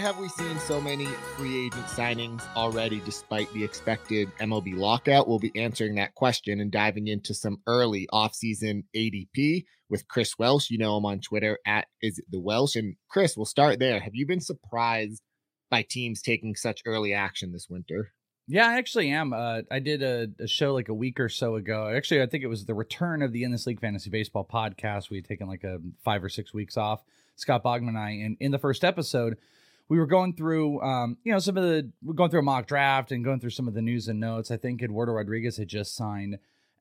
Have we seen so many free agent signings already despite the expected MLB lockout? We'll be answering that question and diving into some early offseason ADP with Chris Welsh. You know him on Twitter at is it the Welsh. And Chris, we'll start there. Have you been surprised by teams taking such early action this winter? Yeah, I actually am. Uh, I did a, a, show like a week or so ago. Actually, I think it was the return of the In This League Fantasy Baseball podcast. We had taken like a five or six weeks off, Scott Bogman and I. And in the first episode, we were going through, um, you know, some of the we're going through a mock draft and going through some of the news and notes. I think Eduardo Rodriguez had just signed,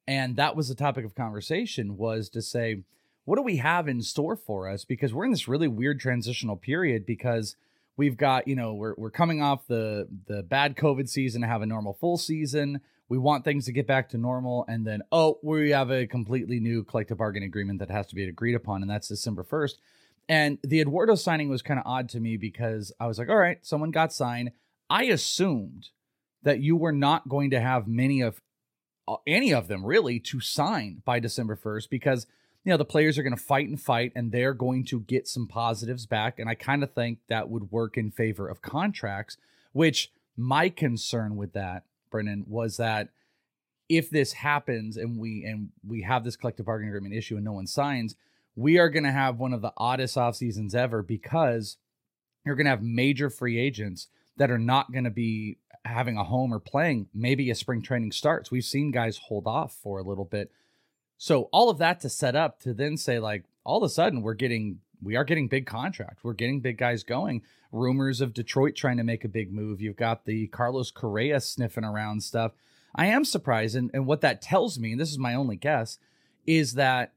and that was the topic of conversation was to say, what do we have in store for us? Because we're in this really weird transitional period because we've got, you know, we're we're coming off the the bad COVID season to have a normal full season. We want things to get back to normal, and then oh, we have a completely new collective bargaining agreement that has to be agreed upon, and that's December first. And the Eduardo signing was kind of odd to me because I was like, all right, someone got signed. I assumed that you were not going to have many of uh, any of them really to sign by December 1st because you know the players are going to fight and fight and they're going to get some positives back and I kind of think that would work in favor of contracts which my concern with that Brennan was that if this happens and we and we have this collective bargaining agreement issue and no one signs we are going to have one of the oddest off seasons ever because you're going to have major free agents that are not going to be having a home or playing maybe a spring training starts. We've seen guys hold off for a little bit. So all of that to set up to then say like all of a sudden we're getting we are getting big contracts. We're getting big guys going. Rumors of Detroit trying to make a big move. You've got the Carlos Correa sniffing around stuff. I am surprised and, and what that tells me, and this is my only guess, is that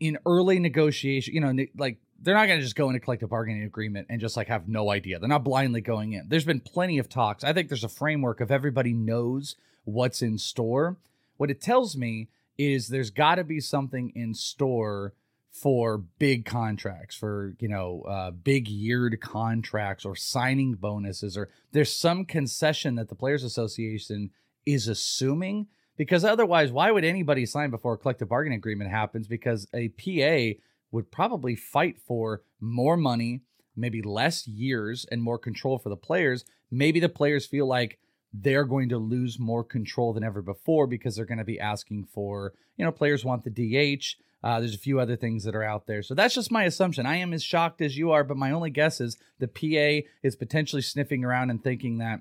in early negotiation, you know, like they're not going to just go into collective bargaining agreement and just like have no idea. They're not blindly going in. There's been plenty of talks. I think there's a framework of everybody knows what's in store. What it tells me is there's got to be something in store for big contracts, for you know, uh, big yeared contracts or signing bonuses, or there's some concession that the Players Association is assuming because otherwise, why would anybody sign before a collective bargaining agreement happens? Because a PA would probably fight for more money, maybe less years, and more control for the players. Maybe the players feel like they're going to lose more control than ever before because they're going to be asking for, you know, players want the DH. Uh, there's a few other things that are out there. So that's just my assumption. I am as shocked as you are, but my only guess is the PA is potentially sniffing around and thinking that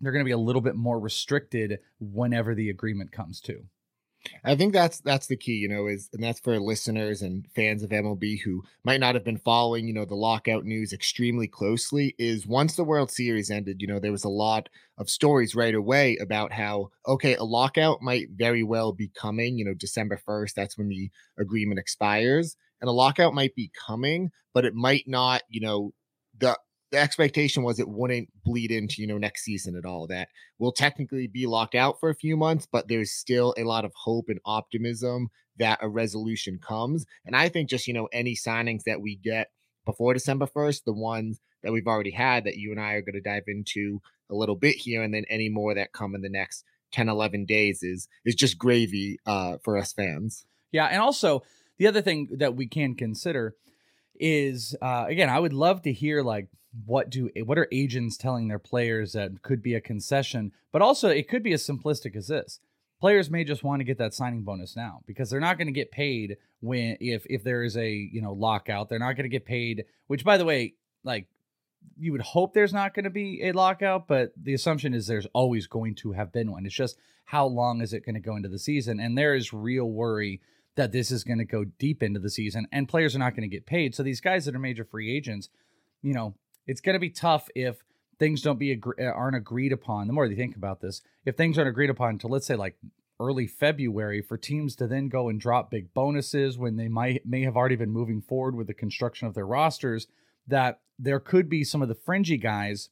they're going to be a little bit more restricted whenever the agreement comes to. I think that's that's the key, you know, is and that's for listeners and fans of MLB who might not have been following, you know, the lockout news extremely closely. Is once the World Series ended, you know, there was a lot of stories right away about how okay, a lockout might very well be coming. You know, December first, that's when the agreement expires, and a lockout might be coming, but it might not, you know, the the expectation was it wouldn't bleed into you know next season at all that we'll technically be locked out for a few months but there's still a lot of hope and optimism that a resolution comes. And i think just you know any signings that we get before december 1st the ones that we've already had that you and i are going to dive into a little bit here and then any more that come in the next 10 11 days is is just gravy uh for us fans. Yeah and also the other thing that we can consider is uh again i would love to hear like what do what are agents telling their players that could be a concession but also it could be as simplistic as this. Players may just want to get that signing bonus now because they're not going to get paid when if if there is a you know lockout. They're not going to get paid which by the way like you would hope there's not going to be a lockout but the assumption is there's always going to have been one. It's just how long is it going to go into the season? And there is real worry that this is going to go deep into the season and players are not going to get paid so these guys that are major free agents you know it's going to be tough if things don't be agree- uh, aren't agreed upon. The more you think about this, if things aren't agreed upon until let's say like early February, for teams to then go and drop big bonuses when they might may have already been moving forward with the construction of their rosters, that there could be some of the fringy guys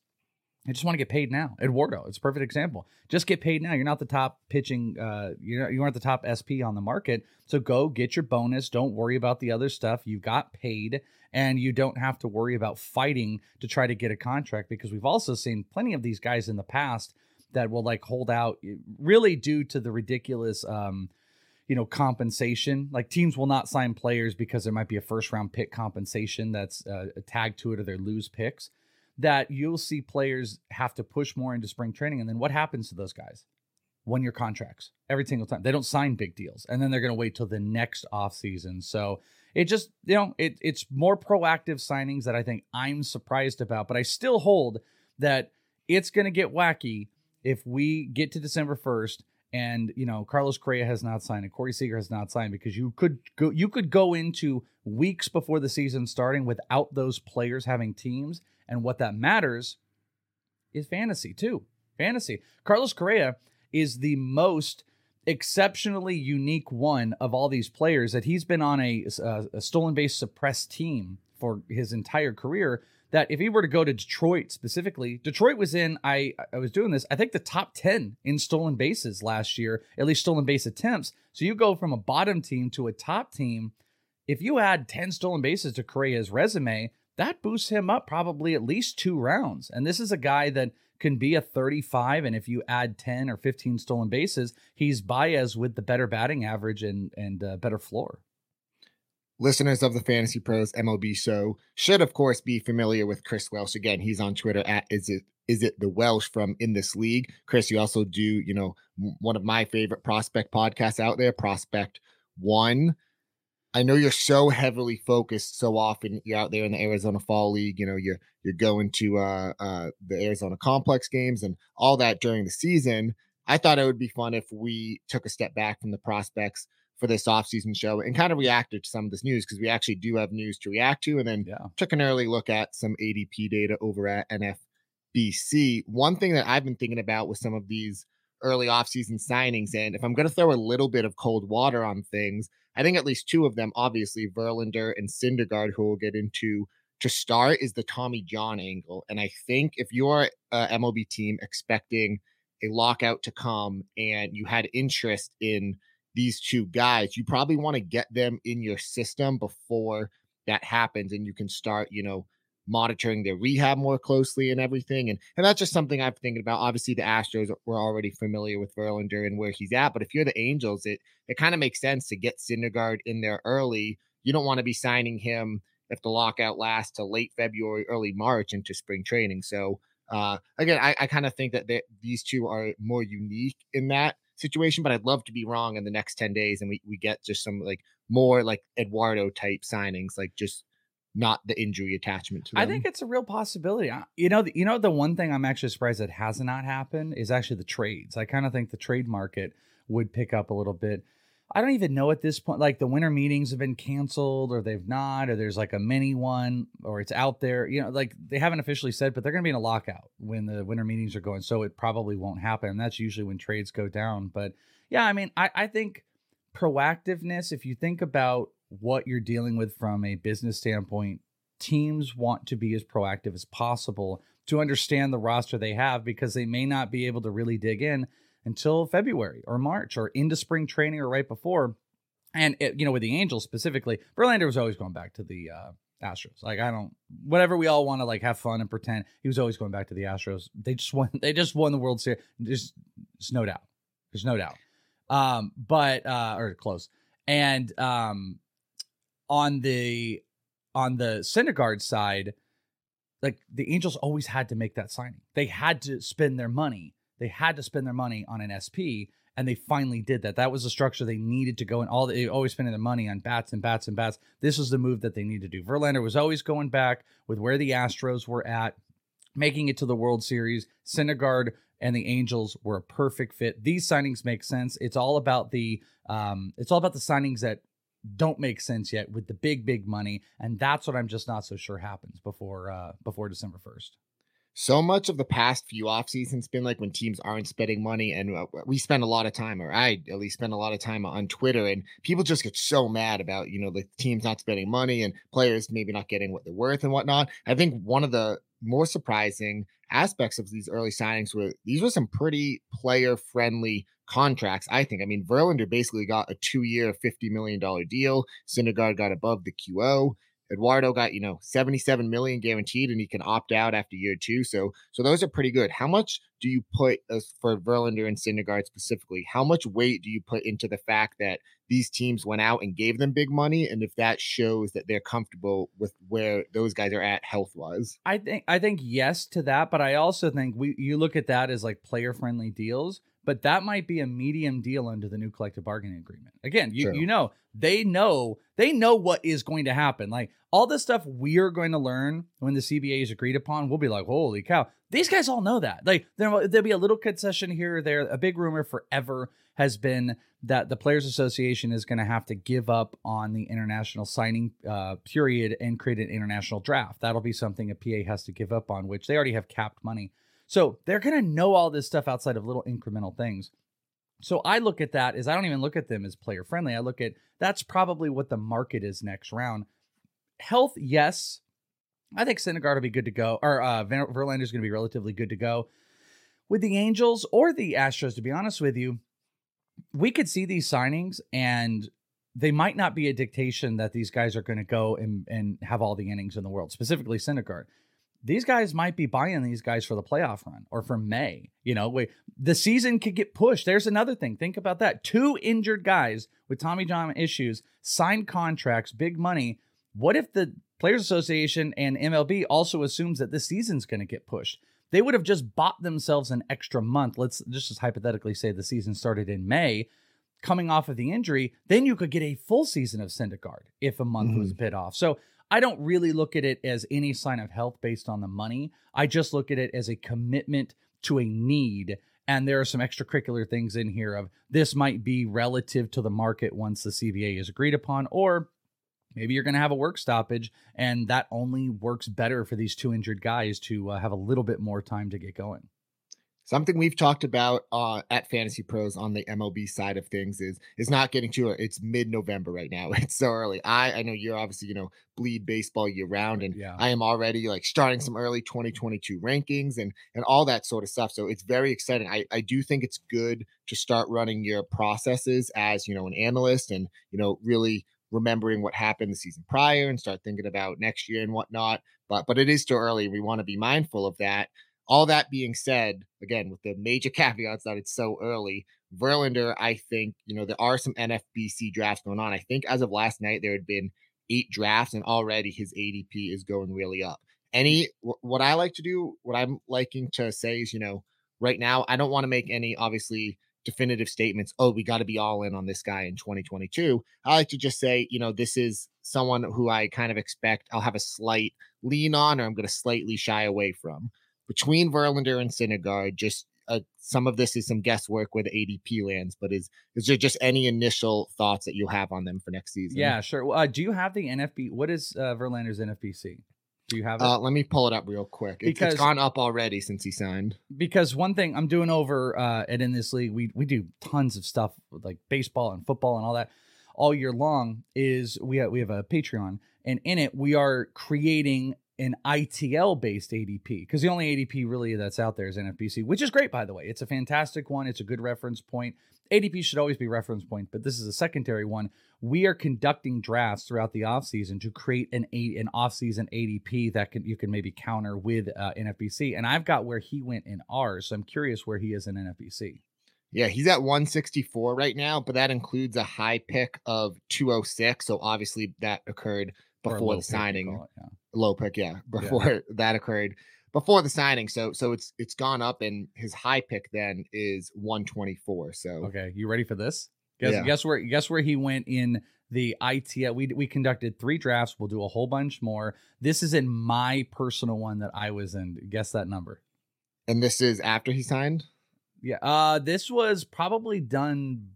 I just want to get paid now. Eduardo, it's a perfect example. Just get paid now. You're not the top pitching. Uh, you you aren't the top SP on the market. So go get your bonus. Don't worry about the other stuff. You got paid, and you don't have to worry about fighting to try to get a contract because we've also seen plenty of these guys in the past that will like hold out really due to the ridiculous um, you know compensation like teams will not sign players because there might be a first round pick compensation that's uh, tagged to it or they lose picks that you'll see players have to push more into spring training. And then what happens to those guys? One year contracts every single time. They don't sign big deals. And then they're going to wait till the next offseason. So it just, you know, it, it's more proactive signings that I think I'm surprised about. But I still hold that it's going to get wacky if we get to December 1st and you know Carlos Correa has not signed and Corey Seager has not signed because you could go you could go into weeks before the season starting without those players having teams and what that matters is fantasy too. Fantasy. Carlos Correa is the most exceptionally unique one of all these players that he's been on a, a, uh, a stolen base suppressed team for his entire career that if he were to go to Detroit specifically, Detroit was in, I I was doing this, I think the top 10 in stolen bases last year, at least stolen base attempts. So you go from a bottom team to a top team. If you add 10 stolen bases to Correa's resume, that boosts him up probably at least two rounds. And this is a guy that can be a 35 and if you add 10 or 15 stolen bases he's Baez with the better batting average and and uh, better floor listeners of the Fantasy Pros MLB show should, of course, be familiar with Chris Welsh. Again, he's on Twitter at is it is it the Welsh from In This League? Chris, you also do, you know, one of my favorite prospect podcasts out there, Prospect One. I know you're so heavily focused so often. You're out there in the Arizona Fall League. You know, you're you're going to uh, uh, the Arizona Complex games and all that during the season. I thought it would be fun if we took a step back from the prospects for this offseason show and kind of reacted to some of this news because we actually do have news to react to and then yeah. took an early look at some ADP data over at NFBC. One thing that I've been thinking about with some of these early offseason signings, and if I'm going to throw a little bit of cold water on things, I think at least two of them, obviously Verlander and Syndergaard, who we'll get into to start, is the Tommy John angle. And I think if you're a MLB team expecting a lockout to come and you had interest in – these two guys, you probably want to get them in your system before that happens and you can start, you know, monitoring their rehab more closely and everything. And and that's just something I'm thinking about. Obviously, the Astros were already familiar with Verlander and where he's at, but if you're the Angels, it it kind of makes sense to get Syndergaard in there early. You don't want to be signing him if the lockout lasts to late February, early March into spring training. So uh, again, I, I kind of think that these two are more unique in that situation, but I'd love to be wrong in the next 10 days and we, we get just some like more like Eduardo type signings, like just not the injury attachment to them. I think it's a real possibility. You know, the, you know, the one thing I'm actually surprised that has not happened is actually the trades. I kind of think the trade market would pick up a little bit. I don't even know at this point. Like the winter meetings have been canceled, or they've not, or there's like a mini one, or it's out there. You know, like they haven't officially said, but they're going to be in a lockout when the winter meetings are going. So it probably won't happen. And that's usually when trades go down. But yeah, I mean, I, I think proactiveness. If you think about what you're dealing with from a business standpoint, teams want to be as proactive as possible to understand the roster they have because they may not be able to really dig in until February or March or into spring training or right before. And it, you know, with the Angels specifically, Verlander was always going back to the uh, Astros. Like I don't, whatever we all want to like have fun and pretend, he was always going back to the Astros. They just won. They just won the World Series. There's, there's no doubt. There's no doubt. Um, but uh, or close. And um, on the on the Syndergaard side, like the Angels always had to make that signing. They had to spend their money they had to spend their money on an SP, and they finally did that. That was the structure they needed to go in. All they always spending their money on bats and bats and bats. This was the move that they needed to do. Verlander was always going back with where the Astros were at, making it to the World Series. Syndergaard and the Angels were a perfect fit. These signings make sense. It's all about the um, it's all about the signings that don't make sense yet with the big big money, and that's what I'm just not so sure happens before uh, before December first so much of the past few off seasons been like when teams aren't spending money and uh, we spend a lot of time or i at least spend a lot of time on twitter and people just get so mad about you know the teams not spending money and players maybe not getting what they're worth and whatnot. I think one of the more surprising aspects of these early signings were these were some pretty player friendly contracts i think. I mean verlander basically got a two year 50 million dollar deal. Syndergaard got above the qo Eduardo got, you know, 77 million guaranteed and he can opt out after year two. So so those are pretty good. How much do you put uh, as for Verlander and Syndergaard specifically? How much weight do you put into the fact that these teams went out and gave them big money, and if that shows that they're comfortable with where those guys are at health wise. I think I think yes to that, but I also think we you look at that as like player friendly deals, but that might be a medium deal under the new collective bargaining agreement. Again, you True. you know they know they know what is going to happen. Like all the stuff we're going to learn when the CBA is agreed upon, we'll be like, holy cow! These guys all know that. Like there there'll be a little concession here or there. A big rumor forever has been that the Players Association is going to have to give up on the international signing uh, period and create an international draft. That'll be something a PA has to give up on, which they already have capped money. So they're going to know all this stuff outside of little incremental things. So I look at that as I don't even look at them as player friendly. I look at that's probably what the market is next round. Health, yes. I think Syndergaard will be good to go, or uh, Ver- Verlander's going to be relatively good to go. With the Angels or the Astros, to be honest with you, we could see these signings and they might not be a dictation that these guys are going to go and, and have all the innings in the world, specifically Syndergaard. These guys might be buying these guys for the playoff run or for May. You know, wait, the season could get pushed. There's another thing. Think about that. Two injured guys with Tommy John issues, signed contracts, big money. What if the Players Association and MLB also assumes that this season's going to get pushed? They would have just bought themselves an extra month. Let's just hypothetically say the season started in May, coming off of the injury, then you could get a full season of Syndergaard if a month was mm-hmm. bit off. So I don't really look at it as any sign of health based on the money. I just look at it as a commitment to a need. And there are some extracurricular things in here of this might be relative to the market once the CBA is agreed upon, or maybe you're going to have a work stoppage and that only works better for these two injured guys to uh, have a little bit more time to get going Something we've talked about uh, at Fantasy Pros on the MLB side of things is is not getting to it. It's mid November right now. It's so early. I I know you're obviously you know bleed baseball year round, and Yeah. I am already like starting some early 2022 rankings and and all that sort of stuff. So it's very exciting. I I do think it's good to start running your processes as you know an analyst and you know really remembering what happened the season prior and start thinking about next year and whatnot. But but it is still early. We want to be mindful of that. All that being said, again, with the major caveats that it's so early, Verlander, I think, you know, there are some NFBC drafts going on. I think as of last night, there had been eight drafts, and already his ADP is going really up. Any, what I like to do, what I'm liking to say is, you know, right now, I don't want to make any obviously definitive statements. Oh, we got to be all in on this guy in 2022. I like to just say, you know, this is someone who I kind of expect I'll have a slight lean on, or I'm going to slightly shy away from between Verlander and Syndergaard, just uh, some of this is some guesswork where the ADP lands, but is is there just any initial thoughts that you'll have on them for next season? yeah sure uh, do you have the nfb what is uh, verlander's nfbc do you have it Uh, let me pull it up real quick. It's, Because- it's gone up already since he signed. because one thing I'm doing over uh, at in this league, we we do tons of stuff with like baseball and football and all that all year long. Is we have, we have a Patreon, and in it we are creating an ITL based ADP because the only ADP really that's out there is NFBC, which is great by the way. It's a fantastic one. It's a good reference point. ADP should always be reference point, but this is a secondary one. We are conducting drafts throughout the offseason to create an a, an offseason ADP that can you can maybe counter with uh, NFBC. And I've got where he went in ours, so I'm curious where he is in NFBC. Yeah, he's at 164 right now, but that includes a high pick of 206. So obviously that occurred before the signing. it, yeah. Low pick, yeah, before that occurred, before the signing. So so it's it's gone up, and his high pick then is 124. So Okay, you ready for this? Guess Yeah. guess where guess where he went in the ITL. We we conducted three drafts. We'll do a whole bunch more. This is in my personal one that I was in. Guess that number. and this is after he signed. Yeah. Uh this was probably done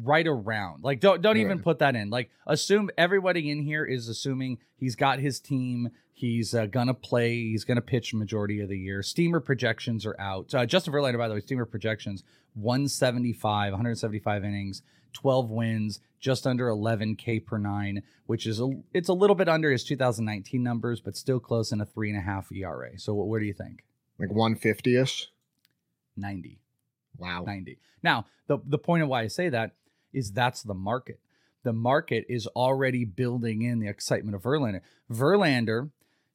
right around. Like don't don't even put that in. Like assume everybody in here is assuming he's got his team. He's uh, gonna play. He's gonna pitch majority of the year. Steamer projections are out. Uh, Justin Verlander, by the way, Steamer projections 175, 175 innings, 12 wins, just under 11 K per nine, which is a it's a little bit under his 2019 numbers, but still close in a three and a half ERA. So what, what do you think? Like 150 ish. 90. Wow. 90. Now, the the point of why I say that is that's the market. The market is already building in the excitement of Verlander. Verlander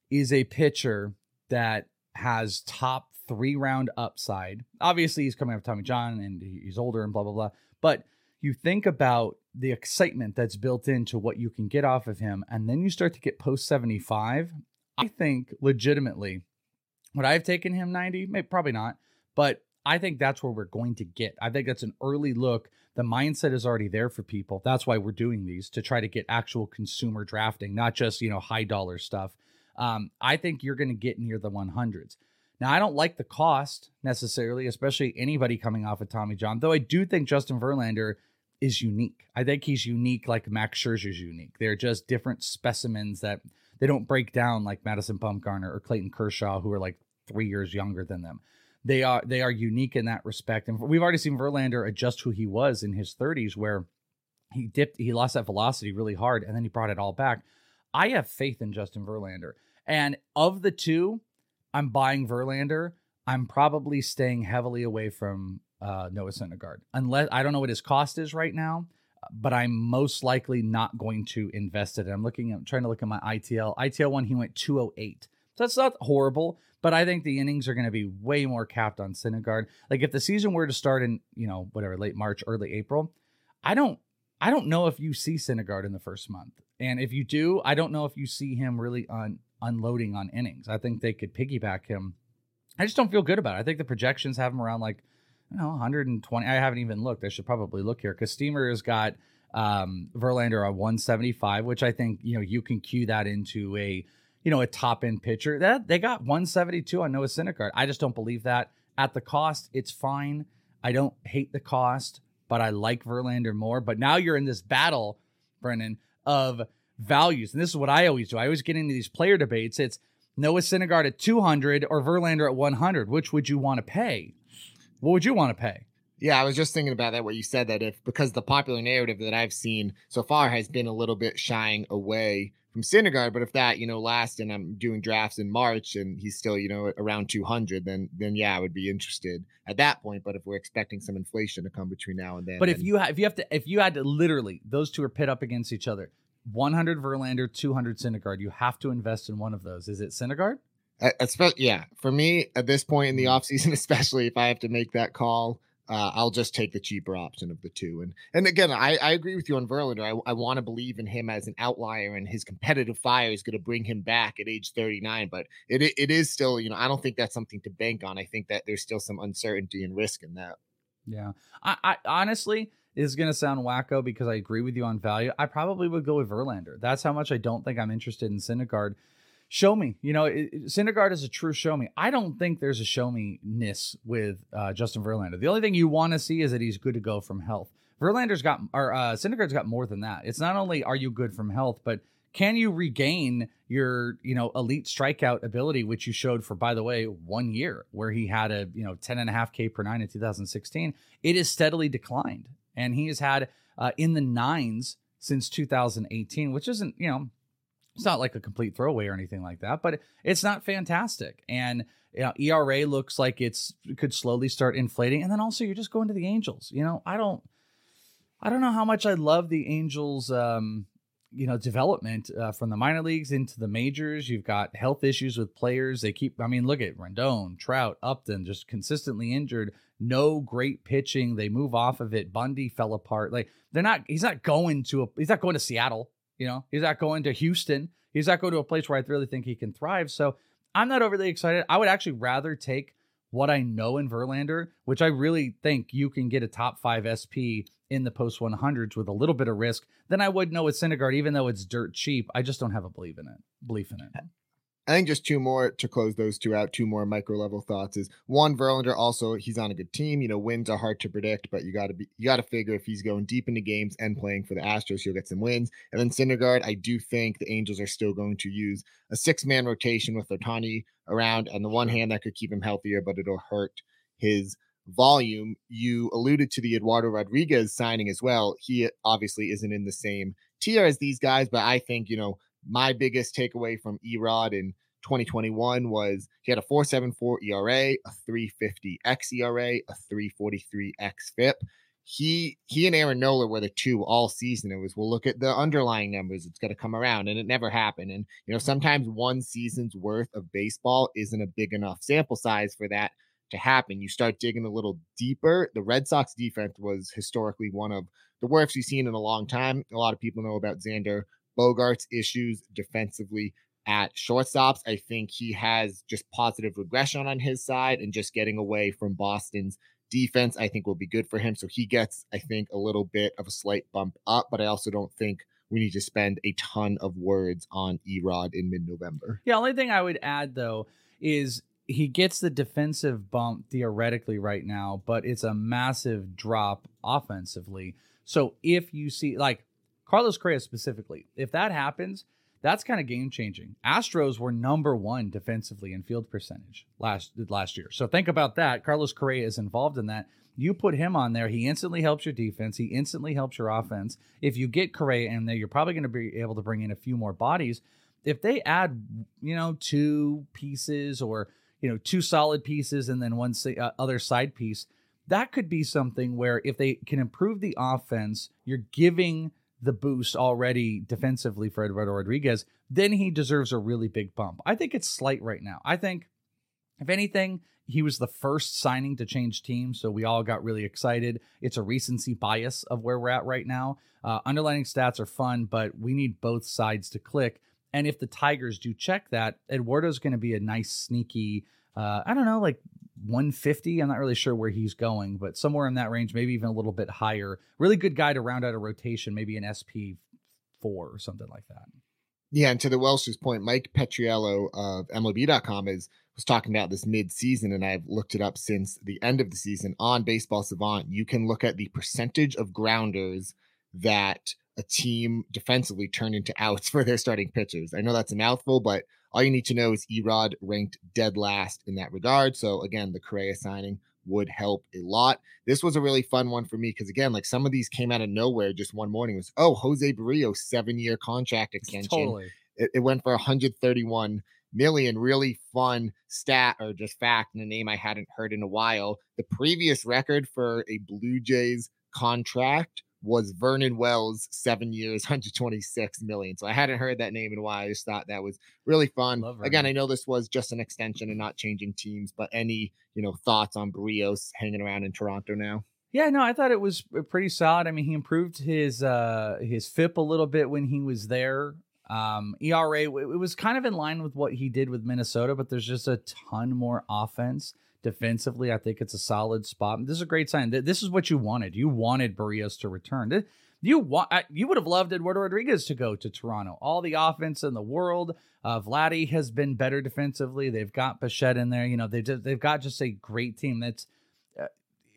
is a pitcher that has top three round upside. Obviously, he's coming off Tommy John and he's older and blah blah blah. But you think about the excitement that's built into what you can get off of him, and then you start to get post 75, I think legitimately, would I have taken him 90? Maybe, probably not, but I think that's where we're going to get. I think that's an early look. The mindset is already there for people. That's why we're doing these to try to get actual consumer drafting, not just, you know, high dollar stuff. Um, I think you're going to get near the 100s. Now, I don't like the cost necessarily, especially anybody coming off of Tommy John, though I do think Justin Verlander is unique. I think he's unique like Max Scherzer's unique. They're just different specimens that they don't break down like Madison Bumgarner or Clayton Kershaw, who are like three years younger than them. They are they are unique in that respect. And we've already seen Verlander adjust who he was in his 30s, where he dipped, he lost that velocity really hard, and then he brought it all back. I have faith in Justin Verlander. And of the two, I'm buying Verlander. I'm probably staying heavily away from uh, Noah Syndergaard, unless I don't know what his cost is right now, but I'm most likely not going to invest it. I'm looking, I'm trying to look at my ITL. ITL one, he went 208. So that's not horrible, but I think the innings are going to be way more capped on Syndergaard. Like if the season were to start in, you know, whatever, late March, early April, I don't, I don't know if you see Syndergaard in the first month. And if you do, I don't know if you see him really on unloading on innings. I think they could piggyback him. I just don't feel good about it. I think the projections have him around like, you know, 120. I haven't even looked. I should probably look here because Steamer has got um, Verlander at 175, which I think, you know, you can cue that into a, you know, a top end pitcher. That they got 172 on Noah Syndergaard. I just don't believe that. At the cost, it's fine. I don't hate the cost, but I like Verlander more. But now you're in this battle, Brennan, of values. And this is what I always do. I always get into these player debates. It's Noah Syndergaard at 200 or Verlander at 100. Which would you want to pay? What would you want to pay? Yeah, I was just thinking about that. What you said that if because the popular narrative that I've seen so far has been a little bit shying away from Syndergaard, but if that you know lasts and I'm doing drafts in March and he's still you know around 200, then then yeah, I would be interested at that point. But if we're expecting some inflation to come between now and then, but if you ha- if you have to if you had to literally those two are pit up against each other, 100 Verlander, 200 Syndergaard. You have to invest in one of those. Is it Syndergaard? Especially, yeah. For me, at this point in the Mm-hmm. offseason, especially if I have to make that call, uh, I'll just take the cheaper option of the two. And and again, I, I agree with you on Verlander. I, I want to believe in him as an outlier, and his competitive fire is going to bring him back at age 39. But it it is still, you know, I don't think that's something to bank on. I think that there's still some uncertainty and risk in that. Yeah. I, I honestly, is going to sound wacko because I agree with you on value. I probably would go with Verlander. That's how much I don't think I'm interested in Syndergaard. Show me, you know, it, it- Syndergaard is a true show me. I don't think there's a show me ness with uh, Justin Verlander. The only thing you want to see is that he's good to go from health. Verlander's got, or uh, Syndergaard's got more than that. It's not only are you good from health, but can you regain your, you know, elite strikeout ability, which you showed for, by the way, one year where he had a, you know, 10 and a half K per nine in 2016. It has steadily declined. And he has had uh, in the nines since 2018, which isn't, you know, it's not like a complete throwaway or anything like that, but it's not fantastic. And you know, ERA looks like it's could slowly start inflating. And then also you're just going to the Angels. You know, I don't I don't know how much I love the Angels um, you know, development uh, from the minor leagues into the majors. You've got health issues with players. They keep I mean, look at Rendon, Trout, Upton just consistently injured. No great pitching. They move off of it. Bundy fell apart. Like they're not he's not going to a he's not going to Seattle. You know, he's not going to Houston. He's not going to a place where I really think he can thrive. So I'm not overly excited. I would actually rather take what I know in Verlander, which I really think you can get a top five SP in the post 100s with a little bit of risk than I would know with Syndergaard, even though it's dirt cheap. I just don't have a belief in it. Belief in it. I think just two more to close those two out. Two more micro level thoughts is one Verlander. Also, he's on a good team. You know, wins are hard to predict, but you got to be you got to figure if he's going deep into games and playing for the Astros, he'll get some wins. And then Syndergaard, I do think the Angels are still going to use a six man rotation with Ohtani around. On the one hand, that could keep him healthier, but it'll hurt his volume. You alluded to the Eduardo Rodriguez signing as well. He obviously isn't in the same tier as these guys, but I think you know my biggest takeaway from Erod in 2021 was he had a 474 ERA, a 350 xERA, a 343 xFIP. He he and Aaron Nola were the two all season. It was we'll look at the underlying numbers. It's going to come around, and it never happened. And you know sometimes one season's worth of baseball isn't a big enough sample size for that to happen, you start digging a little deeper. The Red Sox defense was historically one of the worst we've seen in a long time. A lot of people know about Xander Bogaerts' issues defensively at shortstops. I think he has just positive regression on his side and just getting away from Boston's defense, I think will be good for him. So he gets, I think, a little bit of a slight bump up, but I also don't think we need to spend a ton of words on Erod in mid November. Yeah, only thing I would add though is he gets the defensive bump theoretically right now, but it's a massive drop offensively. So if you see like Carlos Correa specifically, if that happens, that's kind of game changing. Astros were number one defensively in field percentage last last year. So think about that. Carlos Correa is involved in that. You put him on there, he instantly helps your defense. He instantly helps your offense. If you get Correa in there, you're probably going to be able to bring in a few more bodies. If they add, you know, two pieces or you know two solid pieces and then one uh, other side piece, that could be something where if they can improve the offense, you're giving the boost already defensively for Eduardo Rodriguez, then he deserves a really big bump. I think it's slight right now. I think, if anything, he was the first signing to change teams, so we all got really excited. It's a recency bias of where we're at right now. Uh, underlining stats are fun, but we need both sides to click. And if the Tigers do check that, Eduardo's going to be a nice, sneaky, uh, I don't know, like 150. I'm not really sure where he's going, but somewhere in that range, maybe even a little bit higher. Really good guy to round out a rotation, maybe an SP four or something like that. Yeah, and to the Welsh's point, Mike Petriello of MLB.com is was talking about this mid-season, and I've looked it up since the end of the season on Baseball Savant. You can look at the percentage of grounders that a team defensively turned into outs for their starting pitchers. I know that's a mouthful, but all you need to know is Erod ranked dead last in that regard. So again, the Correa signing would help a lot. This was a really fun one for me because again, like some of these came out of nowhere just one morning. It was oh Jose Berrios seven year contract extension. Totally. It, it went for 131 million. Really fun stat or just fact and a name I hadn't heard in a while. The previous record for a Blue Jays contract was Vernon Wells, seven years, 126 million. So I hadn't heard that name in a while. I just thought that was really fun. Again, I know this was just an extension and not changing teams, but any, you know, thoughts on Berrios hanging around in Toronto now? Yeah, no, I thought it was uh, pretty solid. I mean, he improved his uh his FIP a little bit when he was there. Um, ERA it was kind of in line with what he did with Minnesota, but there's just a ton more offense defensively. I think it's a solid spot. This is a great sign. This is what you wanted. You wanted Berrios to return. You want you would have loved Eduardo Rodriguez to go to Toronto. All the offense in the world. Uh, Vladdy has been better defensively. They've got Bichette in there. You know they they've got just a great team. That's uh,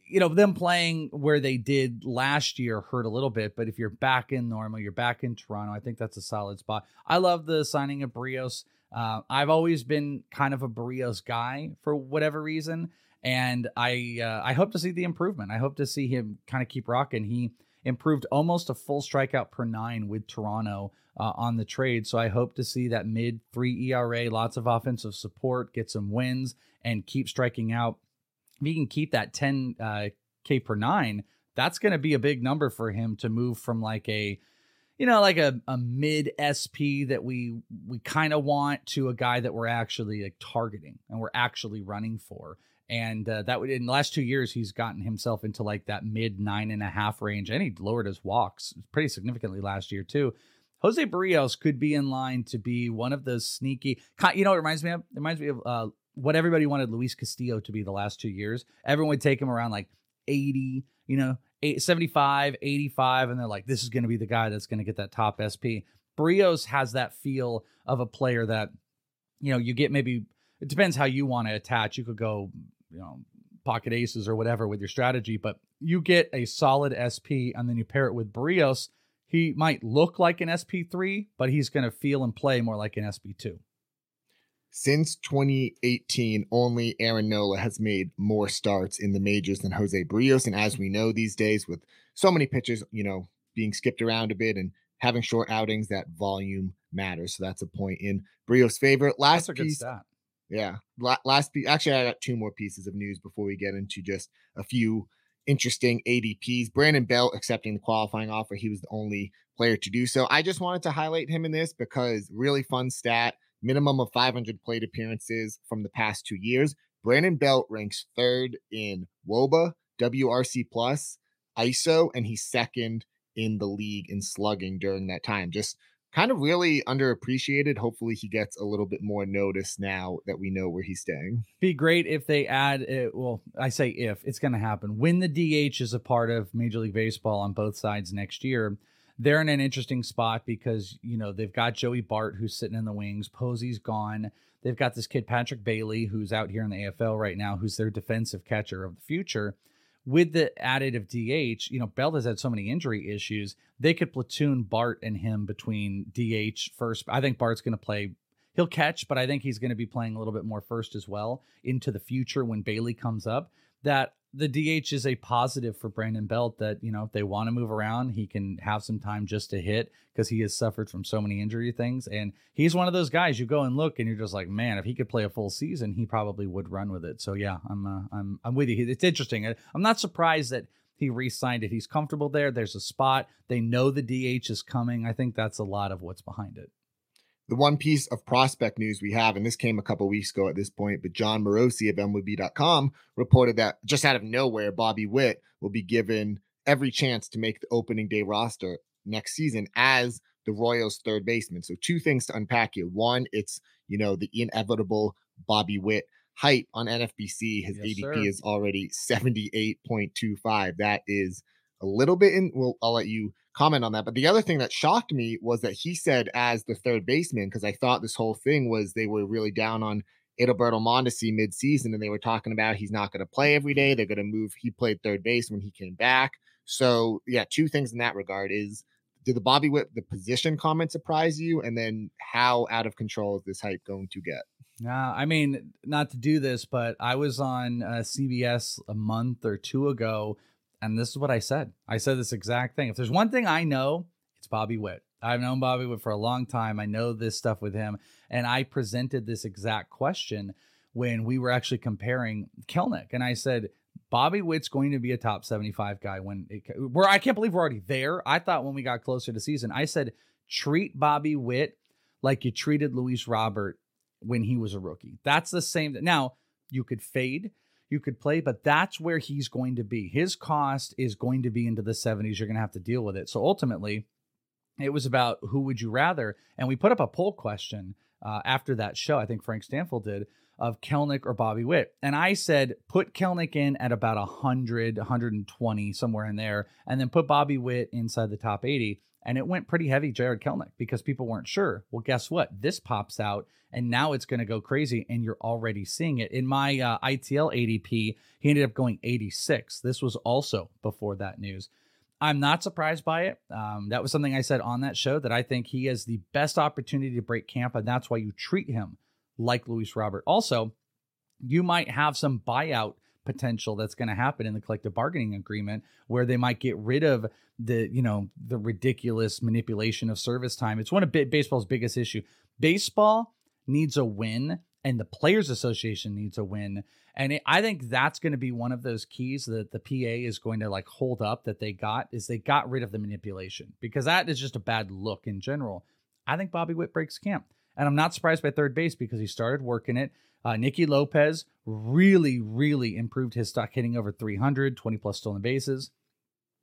you know them playing where they did last year hurt a little bit. But if you're back in normal, you're back in Toronto. I think that's a solid spot. I love the signing of Berrios. Uh, I've always been kind of a Berrios guy for whatever reason, and I uh, I hope to see the improvement. I hope to see him kind of keep rocking. He improved almost a full strikeout per nine with Toronto uh, on the trade, so I hope to see that mid three ERA, lots of offensive support, get some wins, and keep striking out. If he can keep that 10 uh, K per nine, that's going to be a big number for him to move from like a you know, like a, a mid SP that we we kind of want to a guy that we're actually like targeting and we're actually running for. And uh, that would in the last two years, he's gotten himself into like that mid nine and a half range, and he lowered his walks pretty significantly last year too. Jose Berrios could be in line to be one of those sneaky. You know, it reminds me of it reminds me of uh, what everybody wanted Luis Castillo to be the last two years. Everyone would take him around like 80, you know, 75, 85, and they're like, this is going to be the guy that's going to get that top SP. Berrios has that feel of a player that, you know, you get maybe, it depends how you want to attach. You could go, you know, pocket aces or whatever with your strategy, but you get a solid SP and then you pair it with Berrios. He might look like an SP3, but he's going to feel and play more like an SP2. Since 2018, only Aaron Nola has made more starts in the majors than Jose Berrios. And as we know these days, with so many pitchers, you know, being skipped around a bit and having short outings, that volume matters. So that's a point in Berrios' favor. Last that's piece, Yeah. Last piece. Actually, I got two more pieces of news before we get into just a few interesting ADPs. Brandon Belt accepting the qualifying offer. He was the only player to do so. I just wanted to highlight him in this because really fun stat minimum of 500 plate appearances from the past two years. Brandon Belt ranks third in WOBA, WRC plus, ISO, and he's second in the league in slugging during that time. Just kind of really underappreciated. Hopefully, he gets a little bit more notice now that we know where he's staying. Be great if they add it. Well, I say if it's going to happen when the DH is a part of Major League Baseball on both sides next year. They're in an interesting spot because you know they've got Joey Bart who's sitting in the wings. Posey's gone. They've got this kid Patrick Bailey who's out here in the AFL right now, who's their defensive catcher of the future with the additive DH, you know, Belt has had so many injury issues. They could platoon Bart and him between DH first. I think Bart's going to play. He'll catch, but I think he's going to be playing a little bit more first as well into the future when Bailey comes up. That the DH is a positive for Brandon Belt that, you know, if they want to move around, he can have some time just to hit because he has suffered from so many injury things. And he's one of those guys you go and look and you're just like, man, if he could play a full season, he probably would run with it. So yeah, I'm uh, I'm I'm with you. It's interesting. I'm not surprised that he re-signed it. He's comfortable there. There's a spot. They know the DH is coming. I think that's a lot of what's behind it the one piece of prospect news we have, and this came a couple weeks ago at this point, but Jon Morosi of MLB.com reported that just out of nowhere, Bobby Witt will be given every chance to make the opening day roster next season as the Royals third baseman. So two things to unpack here. One, it's you know the inevitable Bobby Witt hype on NFBC. His yes, ADP sir. is already 78.25. That is a little bit in well, I'll let you comment on that. But the other thing that shocked me was that he said as the third baseman, because I thought this whole thing was they were really down on Adalberto Mondesi midseason, and they were talking about he's not going to play every day. They're going to move. He played third base when he came back. So yeah, two things in that regard is did the Bobby Witt the position comment surprise you, and then how out of control is this hype going to get? Nah, I mean, not to do this, but I was on uh, CBS a month or two ago and this is what I said. I said this exact thing. If there's one thing I know, it's Bobby Witt. I've known Bobby Witt for a long time. I know this stuff with him. And I presented this exact question when we were actually comparing Kelenic. And I said, Bobby Witt's going to be a top 75 guy when it, where I can't believe we're already there. I thought when we got closer to season, I said, treat Bobby Witt like you treated Luis Robert when he was a rookie. That's the same. Now, you could fade you could play, but that's where he's going to be. His cost is going to be into the 70s. You're going to have to deal with it. So ultimately, it was about who would you rather? And we put up a poll question uh, after that show. I think Frank Stampfl did of Kelenic or Bobby Witt. And I said, put Kelenic in at about 100, 120, somewhere in there, and then put Bobby Witt inside the top 80 and it went pretty heavy Jarred Kelenic because people weren't sure. Well, guess what? This pops out, and now it's going to go crazy, and you're already seeing it. In my uh, ITL ADP, he ended up going 86. This was also before that news. I'm not surprised by it. Um, that was something I said on that show that I think he has the best opportunity to break camp, and that's why you treat him like Luis Robert. Also, you might have some buyout potential that's going to happen in the collective bargaining agreement where they might get rid of the you know the ridiculous manipulation of service time. It's one of baseball's biggest issue. Baseball needs a win and the players association needs a win. And it, i think that's going to be one of those keys that the pa is going to like hold up that they got is they got rid of the manipulation because that is just a bad look in general. I think bobby witt breaks camp. And i'm not surprised by third base because he started working it uh, Nicky Lopez really, really improved his stock hitting over 300, 20 plus stolen bases.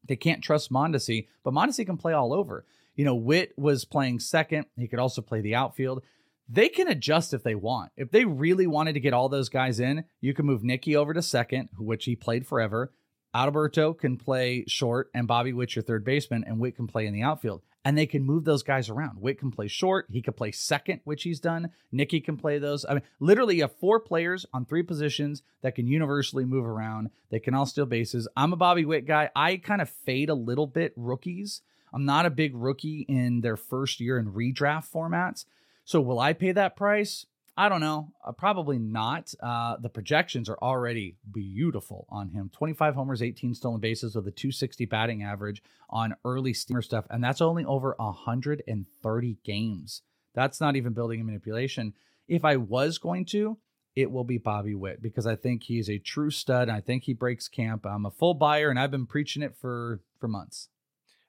They can't trust Mondesi, but Mondesi can play all over. You know, Witt was playing second. He could also play the outfield. They can adjust if they want. If they really wanted to get all those guys in, you can move Nicky over to second, which he played forever. Alberto can play short, and Bobby Witt your third baseman, and Witt can play in the outfield and they can move those guys around. Witt can play short. He could play second, which he's done. Nicky can play those. I mean, literally, you have four players on three positions that can universally move around. They can all steal bases. I'm a Bobby Witt guy. I kind of fade a little bit rookies. I'm not a big rookie in their first year in redraft formats. So will I pay that price? I don't know. Uh, probably not. Uh, the projections are already beautiful on him 25 homers, 18 stolen bases with a 260 batting average on early steamer stuff. And that's only over 130 games. That's not even building a manipulation. If I was going to, it will be Bobby Witt because I think he's a true stud. And I think he breaks camp. I'm a full buyer and I've been preaching it for for months.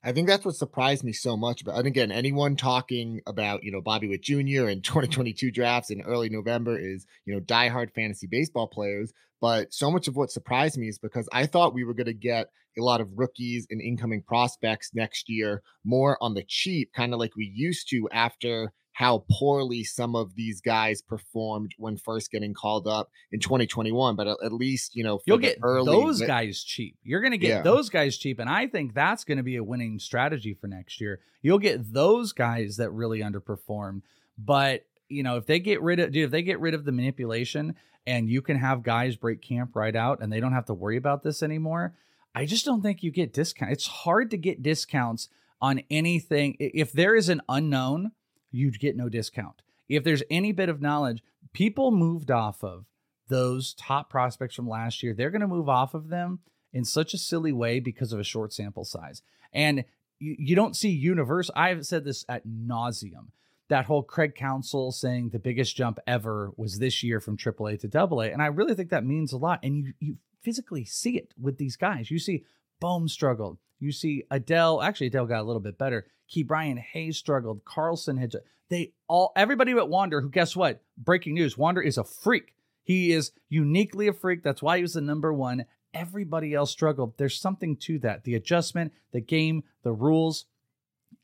I think that's what surprised me so much. But and again, anyone talking about you know Bobby Witt Jr. and 2022 drafts in early November is you know diehard fantasy baseball players. But so much of what surprised me is because I thought we were going to get a lot of rookies and incoming prospects next year more on the cheap, kind of like we used to after how poorly some of these guys performed when first getting called up in 2021. But at, least, you know, you'll get early those guys cheap. You're going to get yeah. those guys cheap. And I think that's going to be a winning strategy for next year. You'll get those guys that really underperform. But, you know, if they get rid of, dude, if they get rid of the manipulation and you can have guys break camp right out and they don't have to worry about this anymore, I just don't think you get discount. It's hard to get discounts on anything. If there is an unknown, you'd get no discount. If there's any bit of knowledge, people moved off of those top prospects from last year. They're going to move off of them in such a silly way because of a short sample size. And you, you don't see universe. I've said this at nauseum. That whole Craig Counsell saying the biggest jump ever was this year from AAA to AA. And I really think that means a lot. And you, you physically see it with these guys. You see Bohm struggled. You see Adell, actually, Adell got a little bit better. Ke'Bryan Hayes struggled. Carlson had they all everybody but Wander, who guess what? Breaking news: Wander is a freak. He is uniquely a freak. That's why he was the number one. Everybody else struggled. There's something to that. The adjustment, the game, the rules.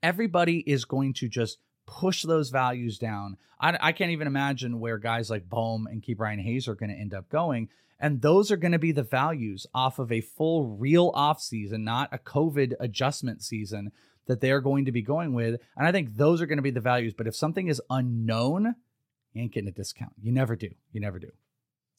Everybody is going to just push those values down. I, I can't even imagine where guys like Bohm and Ke'Bryan Hayes are going to end up going. And those are going to be the values off of a full real off season, not a COVID adjustment season that they're going to be going with. And I think those are going to be the values. But if something is unknown, you ain't getting a discount. You never do. You never do.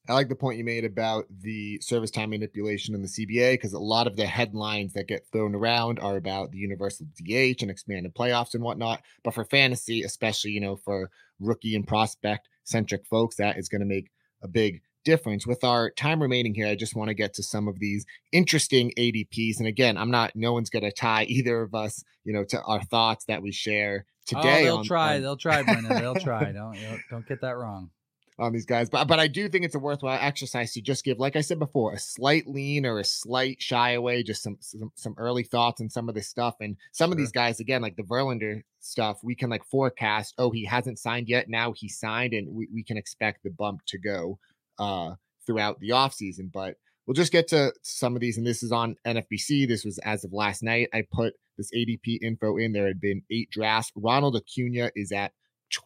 I like the point you made about the service time manipulation in the CBA because a lot of the headlines that get thrown around are about the universal DH and expanded playoffs and whatnot. But for fantasy, especially, you know, for rookie and prospect centric folks, that is going to make a big difference. With our time remaining here, I just want to get to some of these interesting ADPs. And again, I'm not, no one's going to tie either of us, you know, to our thoughts that we share oh, today. Oh, they'll on, try. On... They'll try, Brendan. They'll try. Don't, don't get that wrong on these guys. But but I do think it's a worthwhile exercise to just give, like I said before, a slight lean or a slight shy away, just some some, some early thoughts and some of this stuff. And some sure. of these guys, again, like the Verlander stuff, we can like forecast, oh, he hasn't signed yet. Now he signed, and we, we can expect the bump to go uh, throughout the offseason. But we'll just get to some of these. And this is on NFBC. This was as of last night. I put this ADP info in. There had been eight drafts. Ronald Acuna is at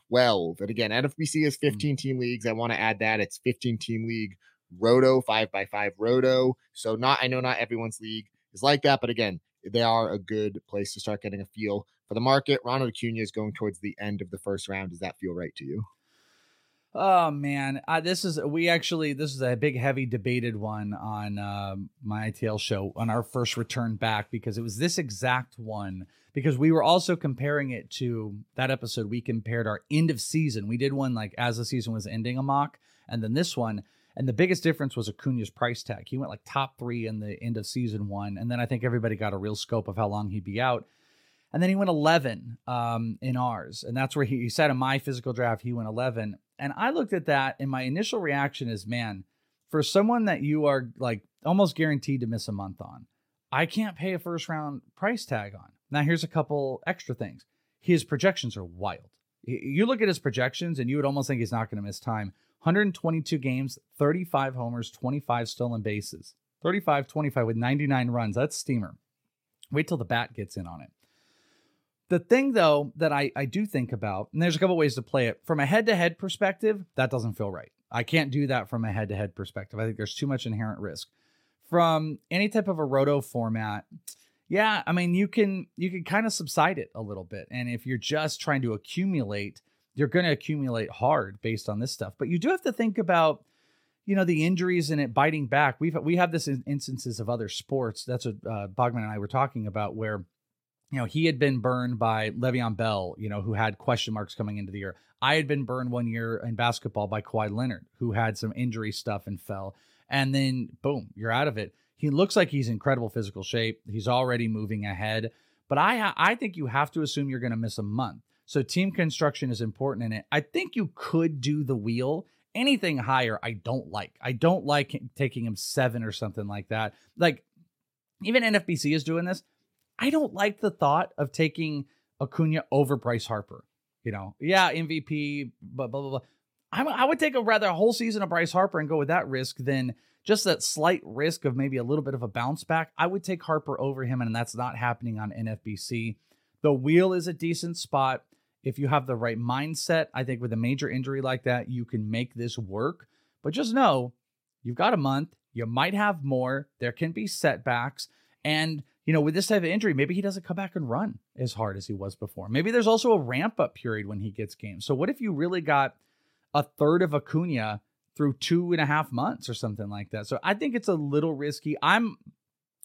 12. And again, NFBC is 15 team leagues. I want to add that. It's 15 team league roto, five by five roto. So not I know not everyone's league is like that, but again, they are a good place to start getting a feel for the market. Ronald Acuna is going towards the end of the first round. Does that feel right to you? Oh man, uh, this is we actually this is a big heavy debated one on uh, my ITL show on our first return back because it was this exact one because we were also comparing it to that episode we compared our end of season. We did one like as the season was ending a mock and then this one and the biggest difference was Acuna's price tag. He went like top 3 in the end of season 1 and then I think everybody got a real scope of how long he'd be out and then he went 11 um, in ours. And that's where he, he said in my physical draft, he went 11. And I looked at that, and my initial reaction is, man, for someone that you are like almost guaranteed to miss a month on, I can't pay a first round price tag on. Now, here's a couple extra things. His projections are wild. You look at his projections, and you would almost think he's not going to miss time. 122 games, 35 homers, 25 stolen bases. 35 25 with 99 runs. That's steamer. Wait till the bat gets in on it. The thing though that I, I do think about, and there's a couple ways to play it from a head to head perspective, that doesn't feel right. I can't do that from a head to head perspective. I think there's too much inherent risk. From any type of a roto format, yeah, I mean you can you can kind of subside it a little bit. And if you're just trying to accumulate, you're going to accumulate hard based on this stuff. But you do have to think about you know the injuries and it biting back. We've we have this in instances of other sports. That's what uh, Bogman and I were talking about where you know, he had been burned by Le'Veon Bell, you know, who had question marks coming into the year. I had been burned one year in basketball by Kawhi Leonard, who had some injury stuff and fell. And then, boom, you're out of it. He looks like he's in incredible physical shape. He's already moving ahead. But I, I think you have to assume you're going to miss a month. So team construction is important in it. I think you could do the wheel. Anything higher, I don't like. I don't like taking him seven or something like that. Like even NFBC is doing this. I don't like the thought of taking Acuna over Bryce Harper. You know, yeah, MVP, but blah blah blah. I, I would take a rather whole season of Bryce Harper and go with that risk than just that slight risk of maybe a little bit of a bounce back. I would take Harper over him, and that's not happening on NFBC. The wheel is a decent spot. If you have the right mindset, I think with a major injury like that, you can make this work. But just know you've got a month. You might have more. There can be setbacks. And, you know, with this type of injury, maybe he doesn't come back and run as hard as he was before. Maybe there's also a ramp up period when he gets games. So, what if you really got a third of Acuna through two and a half months or something like that? So, I think it's a little risky. I'm,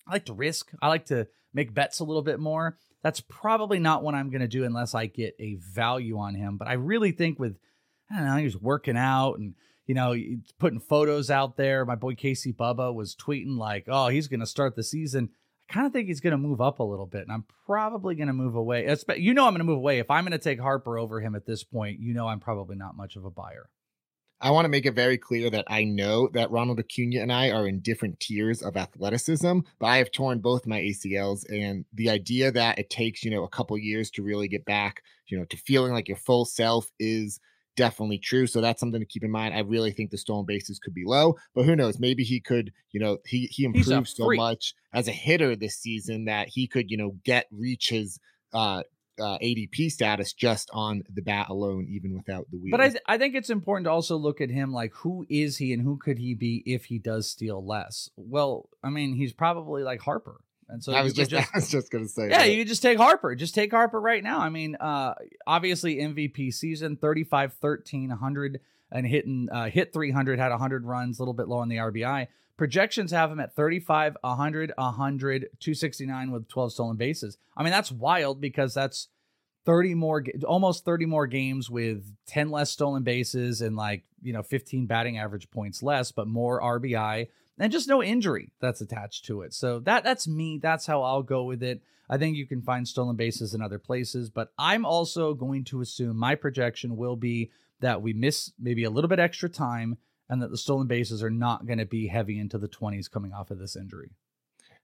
I like to risk, I like to make bets a little bit more. That's probably not what I'm going to do unless I get a value on him. But I really think with, I don't know, he was working out and, you know, putting photos out there. My boy Casey Bubba was tweeting like, "Oh, he's going to start the season." I kind of think he's going to move up a little bit, and I'm probably going to move away. You know, I'm going to move away if I'm going to take Harper over him at this point. You know, I'm probably not much of a buyer. I want to make it very clear that I know that Ronald Acuna and I are in different tiers of athleticism, but I have torn both my ACLs, and the idea that it takes you know a couple years to really get back, you know, to feeling like your full self is definitely true. So that's something to keep in mind. I really think the stolen bases could be low, but who knows? Maybe he could, you know, he he improved so much as a hitter this season that he could, you know, get reach his uh, uh, ADP status just on the bat alone, even without the wheel. But I, th- I think it's important to also look at him like who is he and who could he be if he does steal less? Well, I mean, he's probably like Harper. And so I was just, just, I was just gonna say, yeah, that. you just take Harper. Just take Harper right now. I mean, uh, obviously MVP season 35, 13, 100 and hitting uh, hit 300, had 100 runs, a little bit low on the RBI. Projections have him at 35, 100, 100, 269 with 12 stolen bases. I mean, that's wild because that's 30 more, almost 30 more games with 10 less stolen bases and like, you know, 15 batting average points less, but more RBI and just no injury that's attached to it. So that that's me. That's how I'll go with it. I think you can find stolen bases in other places, but I'm also going to assume my projection will be that we miss maybe a little bit extra time and that the stolen bases are not going to be heavy into the 20s coming off of this injury.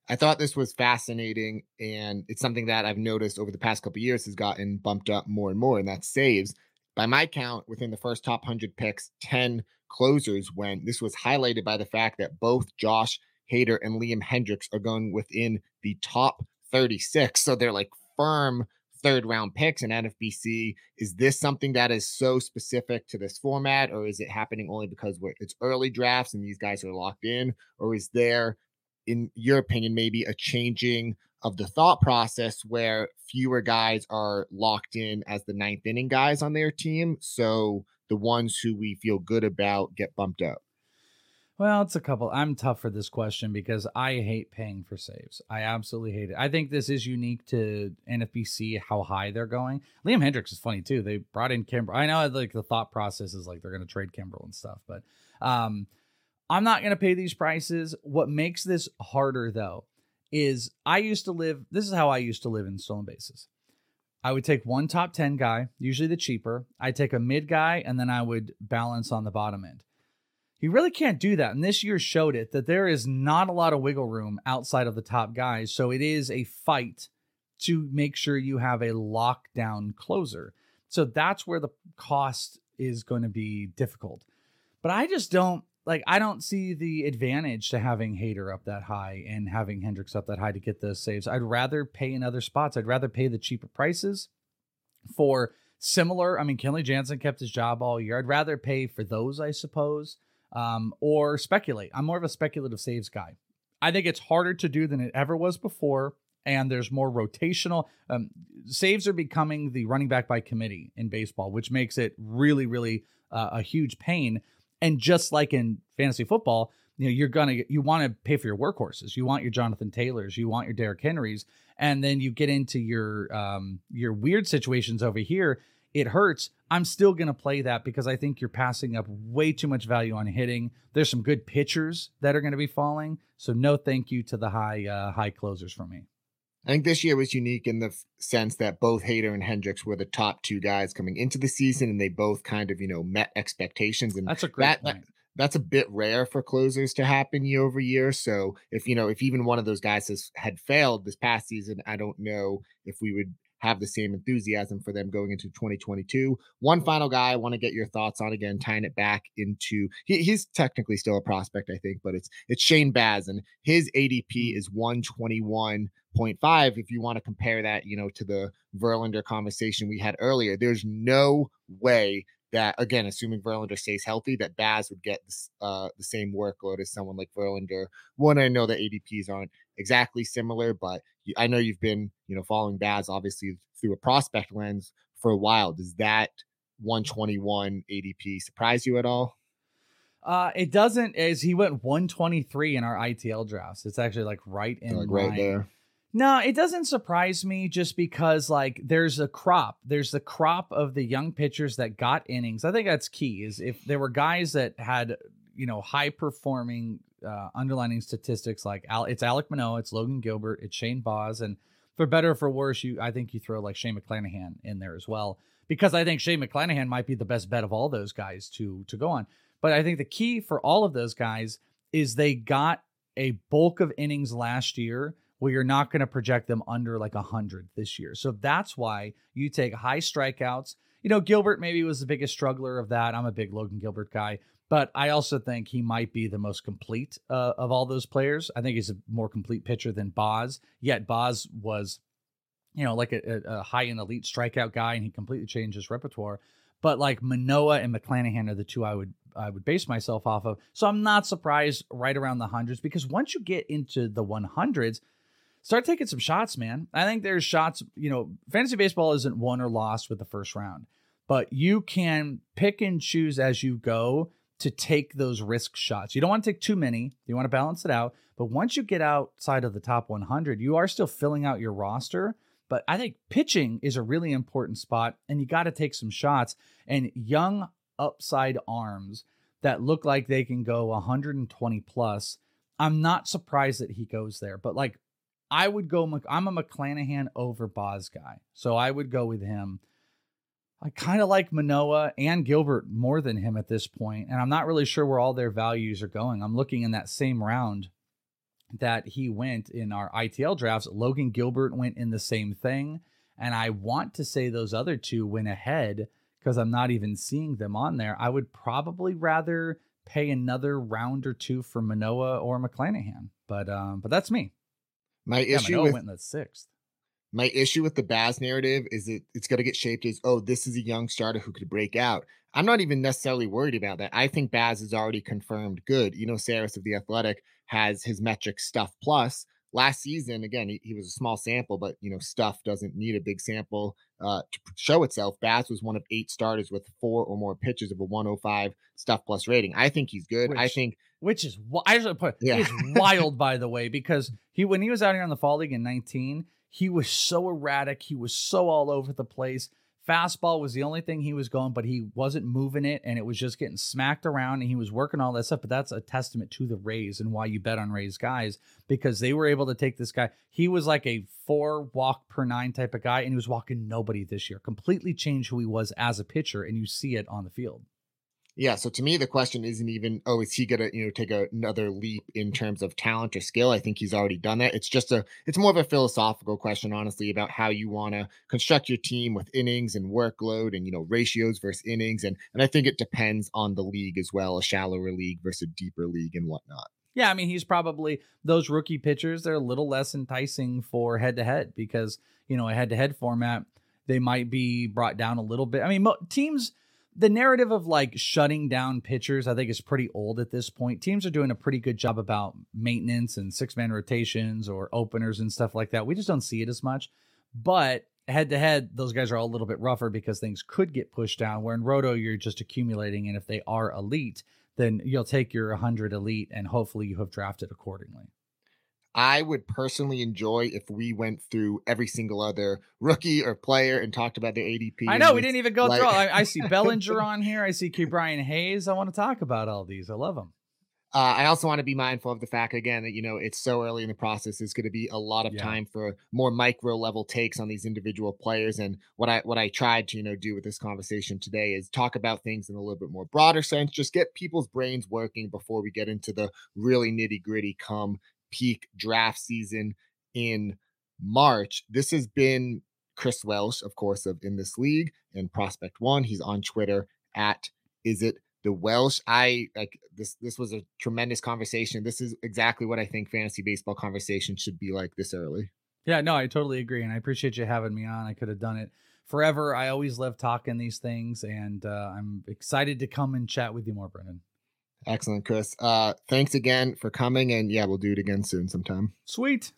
I thought this was fascinating, and it's something that I've noticed over the past couple years has gotten bumped up more and more, and that saves. By my count, within the first top 100 picks, 10 closers when this was highlighted by the fact that both Josh Hader and Liam Hendriks are going within the top 36. So they're like firm third round picks in NFBC. Is this something that is so specific to this format, or is it happening only because it's early drafts and these guys are locked in? Or is there, in your opinion, maybe a changing of the thought process where fewer guys are locked in as the ninth inning guys on their team? So the ones who we feel good about get bumped up? Well, it's a couple. I'm tough for this question because I hate paying for saves. I absolutely hate it. I think this is unique to NFBC how high they're going. Liam Hendriks is funny too. They brought in Kimbrel. I know like the thought process is like they're going to trade Kimbrel and stuff, but um, I'm not going to pay these prices. What makes this harder though is I used to live. This is how I used to live in stolen bases. I would take one top 10 guy, usually the cheaper. I'd take a mid guy, and then I would balance on the bottom end. You really can't do that. And this year showed it that there is not a lot of wiggle room outside of the top guys. So it is a fight to make sure you have a lockdown closer. So that's where the cost is going to be difficult. But I just don't like I don't see the advantage to having Hader up that high and having Hendriks up that high to get those saves. I'd rather pay in other spots. I'd rather pay the cheaper prices for similar. I mean, Kenley Jansen kept his job all year. I'd rather pay for those, I suppose, um, or speculate. I'm more of a speculative saves guy. I think it's harder to do than it ever was before, and there's more rotational. Um, saves are becoming the running back by committee in baseball, which makes it really, really uh, a huge pain and just like in fantasy football, you know, you're gonna you want to pay for your workhorses. You want your Jonathan Taylors, you want your Derrick Henrys, and then you get into your um your weird situations over here. It hurts. I'm still gonna play that because I think you're passing up way too much value on hitting. There's some good pitchers that are gonna be falling. So no thank you to the high uh, high closers for me. I think this year was unique in the f- sense that both Hader and Hendriks were the top two guys coming into the season, and they both kind of you know met expectations. And that's a great that, point. that's a bit rare for closers to happen year over year. So if you know, if even one of those guys has had failed this past season, I don't know if we would have the same enthusiasm for them going into 2022. One final guy I want to get your thoughts on again, tying it back into he, he's technically still a prospect, I think, but it's it's Shane Baz and his ADP mm. is 121.5. If you want to compare that, you know, to the Verlander conversation we had earlier, there's no way that again, assuming Verlander stays healthy, that Baz would get this, uh, the same workload as someone like Verlander. One, I know that ADPs aren't exactly similar, but I know you've been, you know, following Baz obviously through a prospect lens for a while. Does that 121 ADP surprise you at all? Uh, it doesn't. As he went 123 in our ITL drafts, it's actually like right in like right there. No, it doesn't surprise me just because like there's a crop. There's the crop of the young pitchers that got innings. I think that's key. Is if there were guys that had you know high performing uh, underlining statistics like Al- it's Alek Manoah, it's Logan Gilbert, it's Shane Baz, and for better or for worse, you I think you throw like Shane McClanahan in there as well because I think Shane McClanahan might be the best bet of all those guys to to go on. But I think the key for all of those guys is they got a bulk of innings last year where you're not going to project them under like 100 this year. So that's why you take high strikeouts. You know, Gilbert maybe was the biggest struggler of that. I'm a big Logan Gilbert guy, but I also think he might be the most complete uh, of all those players. I think he's a more complete pitcher than Baz, Yet Baz was, you know, like a, a high end elite strikeout guy, and he completely changed his repertoire. But like Manoah and McClanahan are the two I would I would base myself off of. So I'm not surprised right around the hundreds because once you get into the 100s, start taking some shots, man. I think there's shots, you know, fantasy baseball isn't won or lost with the first round, but you can pick and choose as you go to take those risk shots. You don't want to take too many, you want to balance it out. But once you get outside of the top 100, you are still filling out your roster. But I think pitching is a really important spot, and you got to take some shots. And young upside arms that look like they can go 120 plus. I'm not surprised that he goes there, but like I would go. I'm a McClanahan over Baz guy, so I would go with him. I kind of like Manoah and Gilbert more than him at this point, and I'm not really sure where all their values are going. I'm looking in that same round that he went in our ITL drafts. Logan Gilbert went in the same thing, and I want to say those other two went ahead because I'm not even seeing them on there. I would probably rather pay another round or two for Manoah or McClanahan, but um, but that's me. My yeah, issue with went in the sixth. My issue with the Baz narrative is that it's going to get shaped as, oh, this is a young starter who could break out. I'm not even necessarily worried about that. I think Baz is already confirmed good. You know, Sarris of the Athletic has his metric stuff plus. Last season, again, he, he was a small sample, but you know, stuff doesn't need a big sample uh, to show itself. Baz was one of eight starters with four or more pitches of a 105 stuff plus rating. I think he's good. Which, I think which is I just put yeah. is wild by the way because he when he was out here on the fall league in 19, he was so erratic, he was so all over the place. Fastball was the only thing he was going, but he wasn't moving it and it was just getting smacked around and he was working all that stuff. But that's a testament to the Rays and why you bet on Rays guys because they were able to take this guy. He was like a four walk per nine type of guy and he was walking nobody this year. Completely changed who he was as a pitcher and you see it on the field. Yeah, so to me, the question isn't even, oh, is he gonna, you know, take a, another leap in terms of talent or skill? I think he's already done that. It's just a, it's more of a philosophical question, honestly, about how you want to construct your team with innings and workload and you know ratios versus innings, and and I think it depends on the league as well, a shallower league versus a deeper league and whatnot. Yeah, I mean, he's probably those rookie pitchers. They're a little less enticing for head to head because you know a head to head format they might be brought down a little bit. I mean, mo- teams the narrative of like shutting down pitchers, I think, is pretty old at this point. Teams are doing a pretty good job about maintenance and six man rotations or openers and stuff like that. We just don't see it as much. But head to head, those guys are all a little bit rougher because things could get pushed down. Where in Roto, you're just accumulating. And if they are elite, then you'll take your 100 elite and hopefully you have drafted accordingly. I would personally enjoy if we went through every single other rookie or player and talked about their ADP. I know we didn't even go like, through. I, I, see Bellinger on here. I see Ke'Bryan Hayes. I want to talk about all these. I love them. uh, I also want to be mindful of the fact again that you know it's so early in the process. There's going to be a lot of Yeah. time for more micro level takes on these individual players. And what I what I tried to you know do with this conversation today is talk about things in a little bit more broader sense. Just get people's brains working before we get into the really nitty gritty come peak draft season in March. This has been Chris Welsh, of course, of In This League and Prospect One. He's on Twitter at Is It the Welsh. I like this. This was a tremendous conversation. This is exactly what I think fantasy baseball conversation should be like this early. Yeah, no, I totally agree, and I appreciate you having me on. I could have done it forever. I always love talking these things, and uh, I'm excited to come and chat with you more, Brendan. Excellent, Chris. Uh, thanks again for coming, and yeah, we'll do it again soon sometime. Sweet.